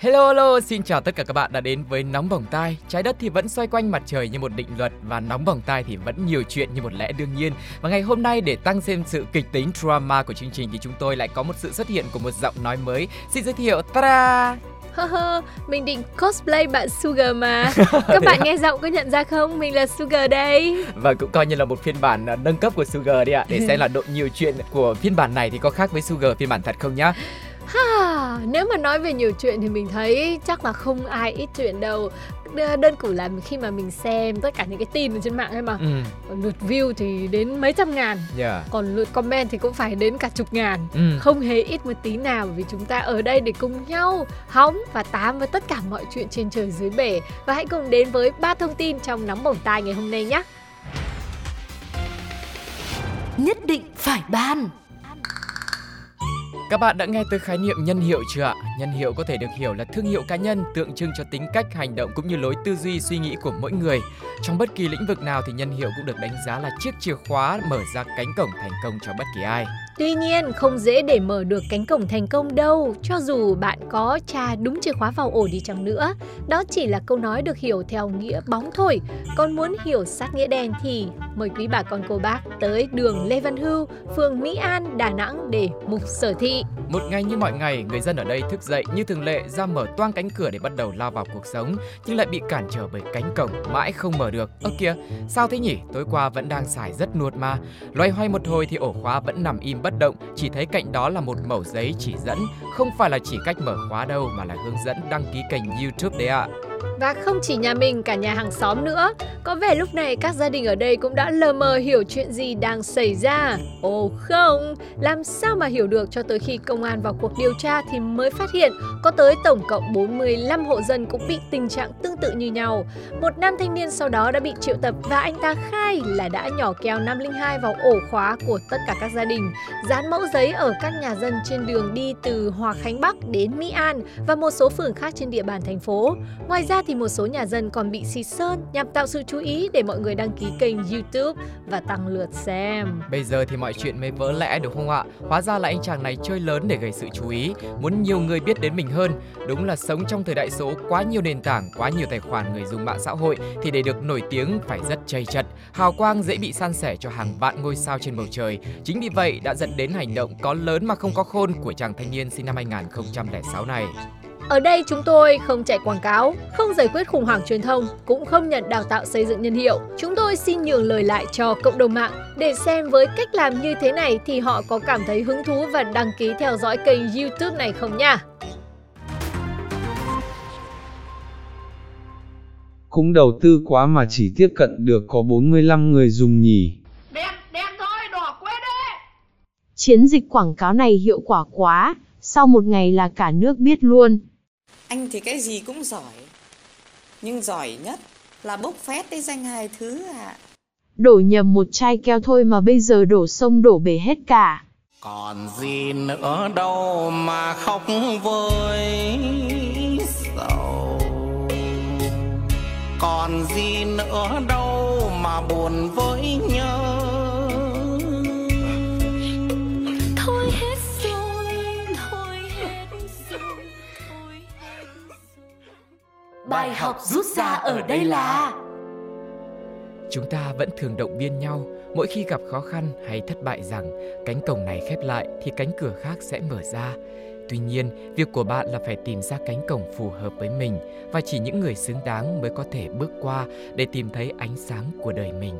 Hello hello, xin chào tất cả các bạn đã đến với Nóng Bỏng Tai. Trái đất thì vẫn xoay quanh mặt trời như một định luật và Nóng Bỏng Tai thì vẫn nhiều chuyện như một lẽ đương nhiên. Và ngày hôm nay để tăng thêm sự kịch tính drama của chương trình thì chúng tôi lại có một sự xuất hiện của một giọng nói mới. Xin giới thiệu, ta Hơ hơ, mình định cosplay bạn Sugar mà Các bạn nghe giọng có nhận ra không? Mình là Sugar đây Và cũng coi như là một phiên bản à, nâng cấp của Sugar đi ạ Để xem là độ nhiều chuyện của phiên bản này thì có khác với Sugar phiên bản thật không nhá ha, Nếu mà nói về nhiều chuyện thì mình thấy chắc là không ai ít chuyện đâu. Đơn cử là khi mà mình xem tất cả những cái tin ở trên mạng ấy mà. Ừ, Lượt view thì đến mấy trăm ngàn yeah. Còn lượt comment thì cũng phải đến cả chục ngàn. Ừ. Không hề ít một tí nào vì chúng ta ở đây để cùng nhau hóng và tám với tất cả mọi chuyện trên trời dưới bể. Và hãy cùng đến với ba thông tin trong nóng bỏng tai ngày hôm nay nhé. Nhất định phải ban các bạn đã nghe tới khái niệm nhân hiệu chưa ạ? Nhân hiệu có thể được hiểu là thương hiệu cá nhân tượng trưng cho tính cách, hành động cũng như lối tư duy, suy nghĩ của mỗi người. Trong bất kỳ lĩnh vực nào thì nhân hiệu cũng được đánh giá là chiếc chìa khóa mở ra cánh cổng thành công cho bất kỳ ai. Tuy nhiên, không dễ để mở được cánh cổng thành công đâu, cho dù bạn có tra đúng chìa khóa vào ổ đi chăng nữa. Đó chỉ là câu nói được hiểu theo nghĩa bóng thôi. Còn muốn hiểu sát nghĩa đen thì mời quý bà con cô bác tới đường Lê Văn Hưu, phường Mỹ An, Đà Nẵng để mục sở thị. Một ngày như mọi ngày, người dân ở đây thức dậy như thường lệ ra mở toang cánh cửa để bắt đầu lao vào cuộc sống, nhưng lại bị cản trở bởi cánh cổng mãi không mở được. Ơ kìa, sao thế nhỉ? Tối qua vẫn đang xài rất nuột mà. Loay hoay một hồi thì ổ khóa vẫn nằm im bất bất động, chỉ thấy cạnh đó là một mẩu giấy chỉ dẫn, không phải là chỉ cách mở khóa đâu mà là hướng dẫn đăng ký kênh YouTube đấy ạ. Và không chỉ nhà mình, cả nhà hàng xóm nữa. Có vẻ lúc này các gia đình ở đây cũng đã lờ mờ hiểu chuyện gì đang xảy ra. Ồ không, làm sao mà hiểu được cho tới khi công an vào cuộc điều tra thì mới phát hiện có tới tổng cộng 45 hộ dân cũng bị tình trạng tương tự như nhau. Một nam thanh niên sau đó đã bị triệu tập và anh ta khai là đã nhỏ keo 502 vào ổ khóa của tất cả các gia đình, dán mẫu giấy ở các nhà dân trên đường đi từ Hòa Khánh Bắc đến Mỹ An và một số phường khác trên địa bàn thành phố. Ngoài ra thì một số nhà dân còn bị xịt sơn nhằm tạo sự chú ý để mọi người đăng ký kênh YouTube và tăng lượt xem. Bây giờ thì mọi chuyện mới vỡ lẽ đúng không ạ? Hóa ra là anh chàng này chơi lớn để gây sự chú ý, muốn nhiều người biết đến mình hơn. Đúng là sống trong thời đại số quá nhiều nền tảng, quá nhiều tài khoản người dùng mạng xã hội thì để được nổi tiếng phải rất chây chật, hào quang dễ bị san sẻ cho hàng vạn ngôi sao trên bầu trời. Chính vì vậy đã dẫn đến hành động có lớn mà không có khôn của chàng thanh niên sinh năm 2006 này. Ở đây chúng tôi không chạy quảng cáo, không giải quyết khủng hoảng truyền thông, cũng không nhận đào tạo xây dựng nhân hiệu. Chúng tôi xin nhường lời lại cho cộng đồng mạng để xem với cách làm như thế này thì họ có cảm thấy hứng thú và đăng ký theo dõi kênh YouTube này không nha. Cũng đầu tư quá mà chỉ tiếp cận được có 45 người dùng nhỉ. Chiến dịch quảng cáo này hiệu quả quá, sau một ngày là cả nước biết luôn. Anh thì cái gì cũng giỏi Nhưng giỏi nhất là bốc phét cái danh hài thứ ạ. Đổ nhầm một chai keo thôi mà bây giờ đổ sông đổ bể hết cả. còn gì nữa đâu mà khóc với sầu. Còn gì nữa đâu mà buồn với nhớ Bài học rút ra ở đây là Chúng ta vẫn thường động viên nhau mỗi khi gặp khó khăn hay thất bại rằng cánh cổng này khép lại thì cánh cửa khác sẽ mở ra. Tuy nhiên, việc của bạn là phải tìm ra cánh cổng phù hợp với mình và chỉ những người xứng đáng mới có thể bước qua để tìm thấy ánh sáng của đời mình.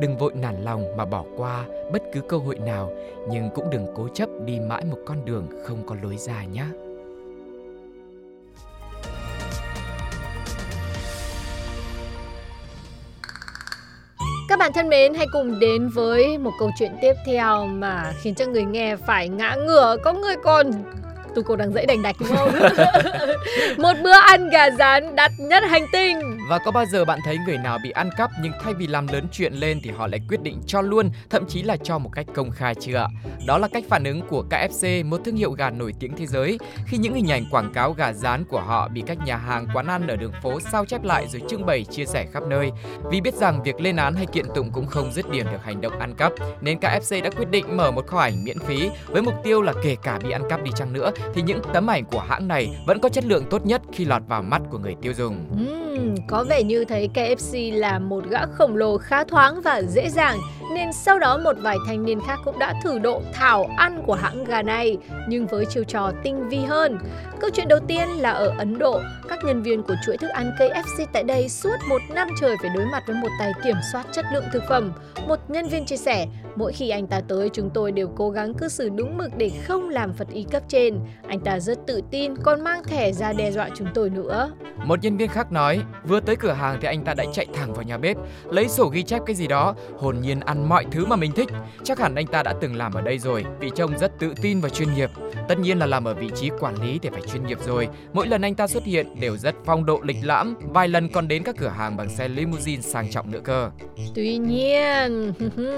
Đừng vội nản lòng mà bỏ qua bất cứ cơ hội nào, nhưng cũng đừng cố chấp đi mãi một con đường không có lối ra nhé. Thân mến, hãy cùng đến với một câu chuyện tiếp theo mà khiến cho người nghe phải ngã ngửa, có người còn tu cô đang dãy đành đạch đúng không? một bữa ăn gà rán đắt nhất hành tinh và có bao giờ bạn thấy người nào bị ăn cắp nhưng thay vì làm lớn chuyện lên thì họ lại quyết định cho luôn, thậm chí là cho một cách công khai chưa ạ? Đó là cách phản ứng của KFC, một thương hiệu gà nổi tiếng thế giới, khi những hình ảnh quảng cáo gà rán của họ bị các nhà hàng, quán ăn ở đường phố sao chép lại rồi trưng bày chia sẻ khắp nơi. Vì biết rằng việc lên án hay kiện tụng cũng không dứt điểm được hành động ăn cắp, nên KFC đã quyết định mở một kho ảnh miễn phí với mục tiêu là kể cả bị ăn cắp đi chăng nữa thì những tấm ảnh của hãng này vẫn có chất lượng tốt nhất khi lọt vào mắt của người tiêu dùng. Uhm, có vẻ như thấy KFC là một gã khổng lồ khá thoáng và dễ dàng nên sau đó một vài thanh niên khác cũng đã thử độ thảo ăn của hãng gà này nhưng với chiêu trò tinh vi hơn. Câu chuyện đầu tiên là ở Ấn Độ, các nhân viên của chuỗi thức ăn KFC tại đây suốt một năm trời phải đối mặt với một tài kiểm soát chất lượng thực phẩm. Một nhân viên chia sẻ, mỗi khi anh ta tới chúng tôi đều cố gắng cư xử đúng mực để không làm phật ý cấp trên. Anh ta rất tự tin còn mang thẻ ra đe dọa chúng tôi nữa. Một nhân viên khác nói, vừa tới cửa hàng thì anh ta đã chạy thẳng vào nhà bếp, lấy sổ ghi chép cái gì đó, hồn nhiên ăn mọi thứ mà mình thích. Chắc hẳn anh ta đã từng làm ở đây rồi, vì trông rất tự tin và chuyên nghiệp. Tất nhiên là làm ở vị trí quản lý thì phải chuyên nghiệp rồi. Mỗi lần anh ta xuất hiện đều rất phong độ lịch lãm, vài lần còn đến các cửa hàng bằng xe limousine sang trọng nữa cơ. Tuy nhiên,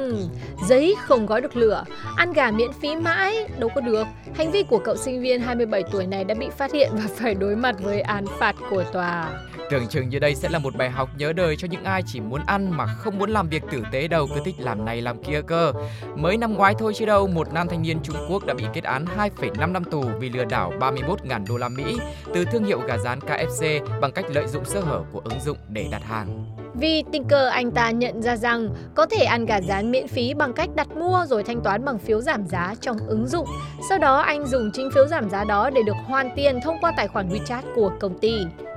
giấy không gói được lửa, ăn gà miễn phí mãi, đâu có được. Hành vi của cậu sinh viên 27 tuổi này đã bị phát hiện và phải đối mặt với án phạt của tòa. Tưởng chừng như đây sẽ là một bài học nhớ đời cho những ai chỉ muốn ăn mà không muốn làm việc tử tế đâu, cứ thích làm này làm kia cơ. Mới năm ngoái thôi chứ đâu, một nam thanh niên Trung Quốc đã bị kết án 2,5 năm tù vì lừa đảo 31.000 đô la Mỹ từ thương hiệu gà rán KFC bằng cách lợi dụng sơ hở của ứng dụng để đặt hàng. Vì tình cờ anh ta nhận ra rằng có thể ăn gà rán miễn phí bằng cách đặt mua rồi thanh toán bằng phiếu giảm giá trong ứng dụng. Sau đó anh dùng chính phiếu giảm giá đó để được hoàn tiền thông qua tài khoản WeChat của công ty.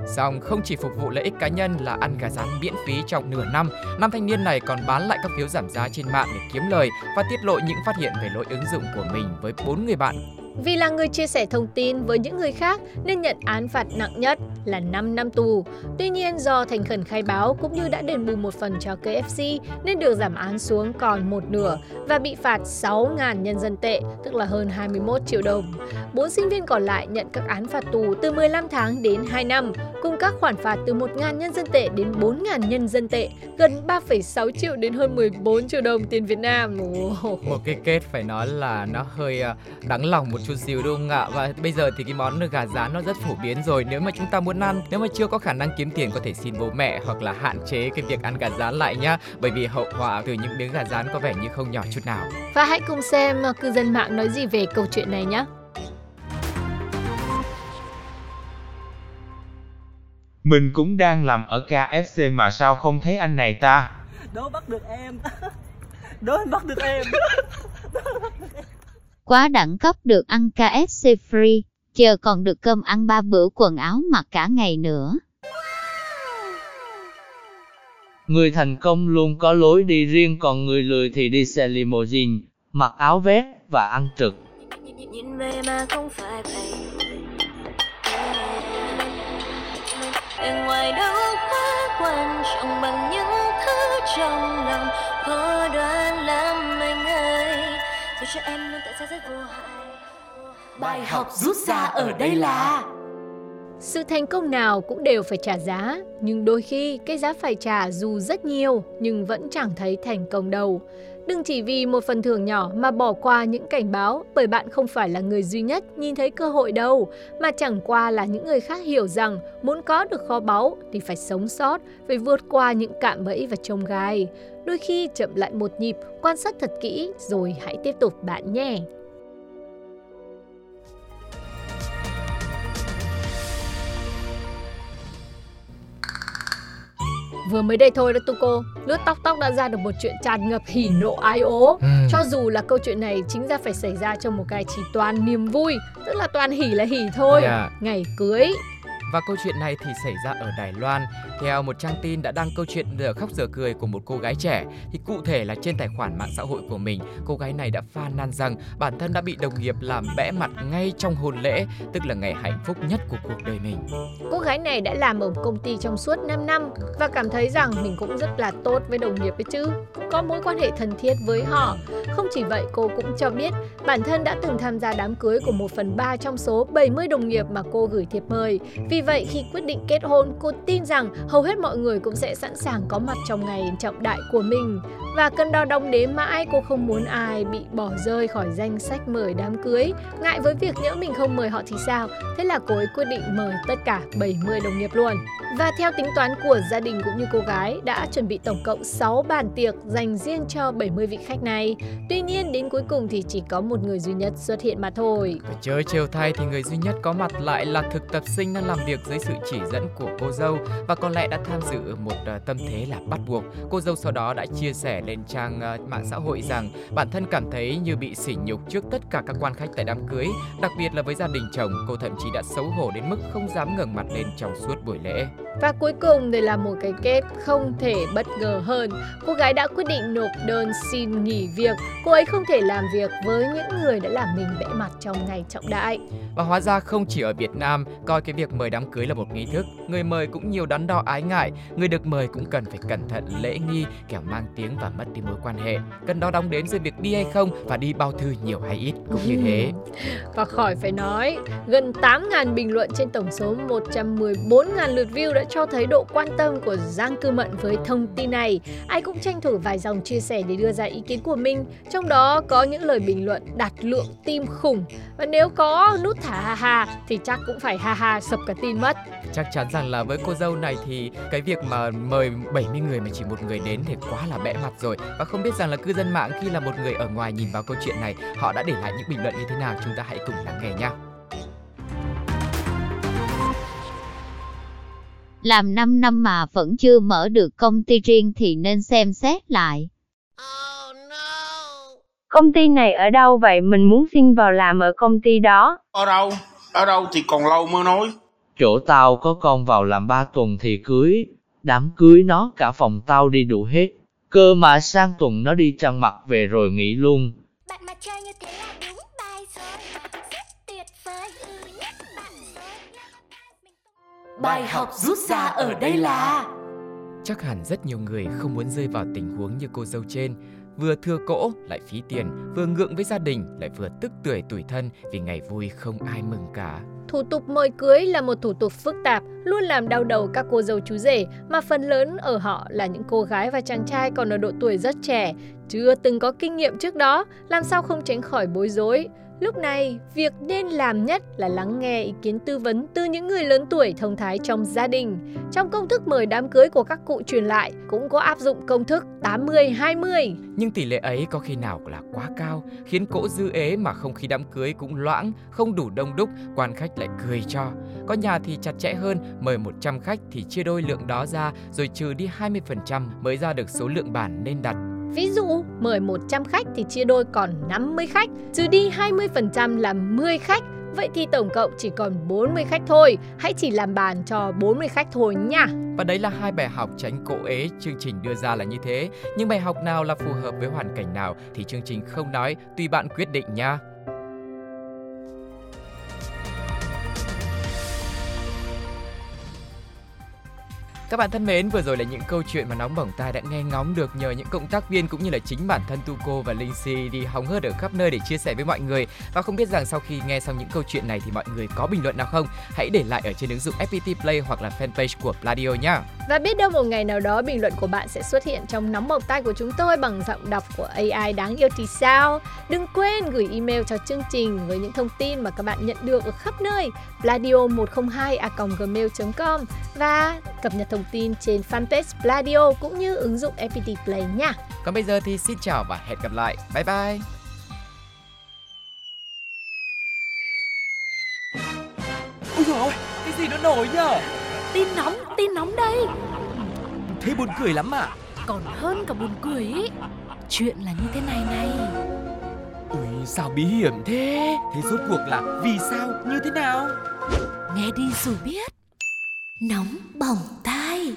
Xong không chỉ phục vụ lợi ích cá nhân là ăn gà rán miễn phí trong nửa năm, nam thanh niên này còn bán lại các phiếu giảm giá trên mạng để kiếm lời và tiết lộ những phát hiện về lỗi ứng dụng của mình với bốn người bạn vì là người chia sẻ thông tin với những người khác nên nhận án phạt nặng nhất là 5 năm tù. Tuy nhiên do thành khẩn khai báo cũng như đã đền bù một phần cho KFC nên được giảm án xuống còn một nửa và bị phạt 6.000 nhân dân tệ, tức là hơn 21 triệu đồng. Bốn sinh viên còn lại nhận các án phạt tù từ 15 tháng đến 2 năm, cùng các khoản phạt từ 1.000 nhân dân tệ đến 4.000 nhân dân tệ, gần 3,6 triệu đến hơn 14 triệu đồng tiền Việt Nam. Oh. Một cái kết phải nói là nó hơi à, đáng lòng một chút xíu đúng không ạ? Và bây giờ thì cái món gà rán nó rất phổ biến rồi. Nếu mà chúng ta muốn ăn, nếu mà chưa có khả năng kiếm tiền có thể xin bố mẹ hoặc là hạn chế cái việc ăn gà rán lại nhá. Bởi vì hậu họa từ những miếng gà rán có vẻ như không nhỏ chút nào. Và hãy cùng xem cư dân mạng nói gì về câu chuyện này nhé. Mình cũng đang làm ở KFC mà sao không thấy anh này ta? Đố bắt được em. Đố anh bắt được em. Quá đẳng cấp được ăn KFC free, chờ còn được cơm ăn ba bữa quần áo mặc cả ngày nữa. Người thành công luôn có lối đi riêng còn người lười thì đi xe limousine, mặc áo vest và ăn trực. Nhìn về mà không phải vậy. Bên ngoài đâu quá quan trọng bằng những thứ trong lòng khó đoán lắm anh ơi. Dù cho em luôn tại sao rất vô hại. Bài học rút ra ở đây là sự thành công nào cũng đều phải trả giá, nhưng đôi khi cái giá phải trả dù rất nhiều nhưng vẫn chẳng thấy thành công đâu. Đừng chỉ vì một phần thưởng nhỏ mà bỏ qua những cảnh báo bởi bạn không phải là người duy nhất nhìn thấy cơ hội đâu, mà chẳng qua là những người khác hiểu rằng muốn có được kho báu thì phải sống sót, phải vượt qua những cạm bẫy và trông gai. Đôi khi chậm lại một nhịp, quan sát thật kỹ rồi hãy tiếp tục bạn nhé. Vừa mới đây thôi đó Tuko, lướt tóc tóc đã ra được một chuyện tràn ngập hỉ nộ ái ố. Ừ. Cho dù là câu chuyện này chính ra phải xảy ra trong một cái chỉ toàn niềm vui, tức là toàn hỉ là hỉ thôi. Yeah. Dạ. Ngày cưới, và câu chuyện này thì xảy ra ở Đài Loan. Theo một trang tin đã đăng câu chuyện giờ khóc giờ cười của một cô gái trẻ thì cụ thể là trên tài khoản mạng xã hội của mình, cô gái này đã phàn nàn rằng bản thân đã bị đồng nghiệp làm bẽ mặt ngay trong hôn lễ, tức là ngày hạnh phúc nhất của cuộc đời mình. Cô gái này đã làm ở công ty trong suốt 5 năm và cảm thấy rằng mình cũng rất là tốt với đồng nghiệp ấy chứ, có mối quan hệ thân thiết với họ. Không chỉ vậy, cô cũng cho biết bản thân đã từng tham gia đám cưới của một phần ba trong số 70 đồng nghiệp mà cô gửi thiệp mời. Vì vì vậy khi quyết định kết hôn, cô tin rằng hầu hết mọi người cũng sẽ sẵn sàng có mặt trong ngày trọng đại của mình. Và cân đo đong đếm mãi cô không muốn ai bị bỏ rơi khỏi danh sách mời đám cưới. Ngại với việc nhỡ mình không mời họ thì sao? Thế là cô ấy quyết định mời tất cả 70 đồng nghiệp luôn. Và theo tính toán của gia đình cũng như cô gái, đã chuẩn bị tổng cộng 6 bàn tiệc dành riêng cho 70 vị khách này. Tuy nhiên, đến cuối cùng thì chỉ có một người duy nhất xuất hiện mà thôi. Và chơi trêu thay thì người duy nhất có mặt lại là thực tập sinh đang làm việc dưới sự chỉ dẫn của cô dâu và có lẽ đã tham dự một ờ, tâm thế là bắt buộc. Cô dâu sau đó đã chia sẻ lên trang uh, mạng xã hội rằng bản thân cảm thấy như bị sỉ nhục trước tất cả các quan khách tại đám cưới, đặc biệt là với gia đình chồng, cô thậm chí đã xấu hổ đến mức không dám ngẩng mặt lên trong suốt buổi lễ. Và cuối cùng đây là một cái kết không thể bất ngờ hơn. Cô gái đã quyết định nộp đơn xin nghỉ việc. Cô ấy không thể làm việc với những người đã làm mình bẽ mặt trong ngày trọng đại. Và hóa ra không chỉ ở Việt Nam coi cái việc mời đám cưới là một nghi thức, người mời cũng nhiều đắn đo ái ngại, người được mời cũng cần phải cẩn thận lễ nghi, kẻo mang tiếng và mất đi mối quan hệ. Cần đo đong đến rồi việc đi hay không và đi bao thư nhiều hay ít cũng như thế. Và khỏi phải nói, gần 8.000 bình luận trên tổng số 114.000 lượt view đã cho thấy độ quan tâm của Giang Cư Mận với thông tin này. Ai cũng tranh thủ vài dòng chia sẻ để đưa ra ý kiến của mình, trong đó có những lời bình luận đạt lượng tim khủng. Và nếu có nút thả ha ha thì chắc cũng phải ha ha sập cả tin mất. Chắc chắn rằng là với cô dâu này thì cái việc mà mời 70 người mà chỉ một người đến thì quá là bẽ mặt rồi. Và không biết rằng là cư dân mạng khi là một người ở ngoài nhìn vào câu chuyện này, họ đã để lại những bình luận như thế nào chúng ta hãy cùng lắng nghe nhé. Làm 5 năm mà vẫn chưa mở được công ty riêng thì nên xem xét lại. Công ty này ở đâu vậy? Mình muốn xin vào làm ở công ty đó. Ở đâu? Ở đâu thì còn lâu mới nói. Chỗ tao có con vào làm 3 tuần thì cưới. Đám cưới nó cả phòng tao đi đủ hết. Cơ mà sang tuần nó đi trăng mặt về rồi nghỉ luôn. Bạn mà chơi như thế là đúng bài rồi Rất tuyệt vời nhất bạn rồi Bài học rút ra ở đây là Chắc hẳn rất nhiều người không muốn rơi vào tình huống như cô dâu trên Vừa thừa cỗ lại phí tiền, vừa ngượng với gia đình lại vừa tức tuổi tủi thân vì ngày vui không ai mừng cả. Thủ tục mời cưới là một thủ tục phức tạp, luôn làm đau đầu các cô dâu chú rể, mà phần lớn ở họ là những cô gái và chàng trai còn ở độ tuổi rất trẻ, chưa từng có kinh nghiệm trước đó, làm sao không tránh khỏi bối rối. Lúc này, việc nên làm nhất là lắng nghe ý kiến tư vấn từ những người lớn tuổi thông thái trong gia đình. Trong công thức mời đám cưới của các cụ truyền lại cũng có áp dụng công thức 80-20. Nhưng tỷ lệ ấy có khi nào là quá cao, khiến cỗ dư ế mà không khí đám cưới cũng loãng, không đủ đông đúc, quan khách lại cười cho. Có nhà thì chặt chẽ hơn, mời 100 khách thì chia đôi lượng đó ra rồi trừ đi 20% mới ra được số lượng bàn nên đặt. Ví dụ, mời 100 khách thì chia đôi còn 50 khách, trừ đi 20% là 10 khách. Vậy thì tổng cộng chỉ còn 40 khách thôi, hãy chỉ làm bàn cho 40 khách thôi nha. Và đấy là hai bài học tránh cỗ ế chương trình đưa ra là như thế. Nhưng bài học nào là phù hợp với hoàn cảnh nào thì chương trình không nói, tùy bạn quyết định nha. Các bạn thân mến, vừa rồi là những câu chuyện mà nóng bỏng tai đã nghe ngóng được nhờ những cộng tác viên cũng như là chính bản thân Tuco và Linh Si đi hóng hớt ở khắp nơi để chia sẻ với mọi người. Và không biết rằng sau khi nghe xong những câu chuyện này thì mọi người có bình luận nào không? Hãy để lại ở trên ứng dụng FPT Play hoặc là fanpage của Pladio nhá. Và biết đâu một ngày nào đó bình luận của bạn sẽ xuất hiện trong nóng bỏng tai của chúng tôi bằng giọng đọc của AI đáng yêu thì sao? Đừng quên gửi email cho chương trình với những thông tin mà các bạn nhận được ở khắp nơi pladio102a.gmail.com và cập nhật thông tin trên fanpage Pladio cũng như ứng dụng FPT Play nha. Còn bây giờ thì xin chào và hẹn gặp lại. Bye bye. Ui dồi ôi, cái gì nó nổi nhở? Tin nóng, tin nóng đây Thế buồn cười lắm à Còn hơn cả buồn cười ý Chuyện là như thế này này Ui sao bí hiểm thế Thế rốt cuộc là vì sao như thế nào Nghe đi rồi biết nóng bỏng tai.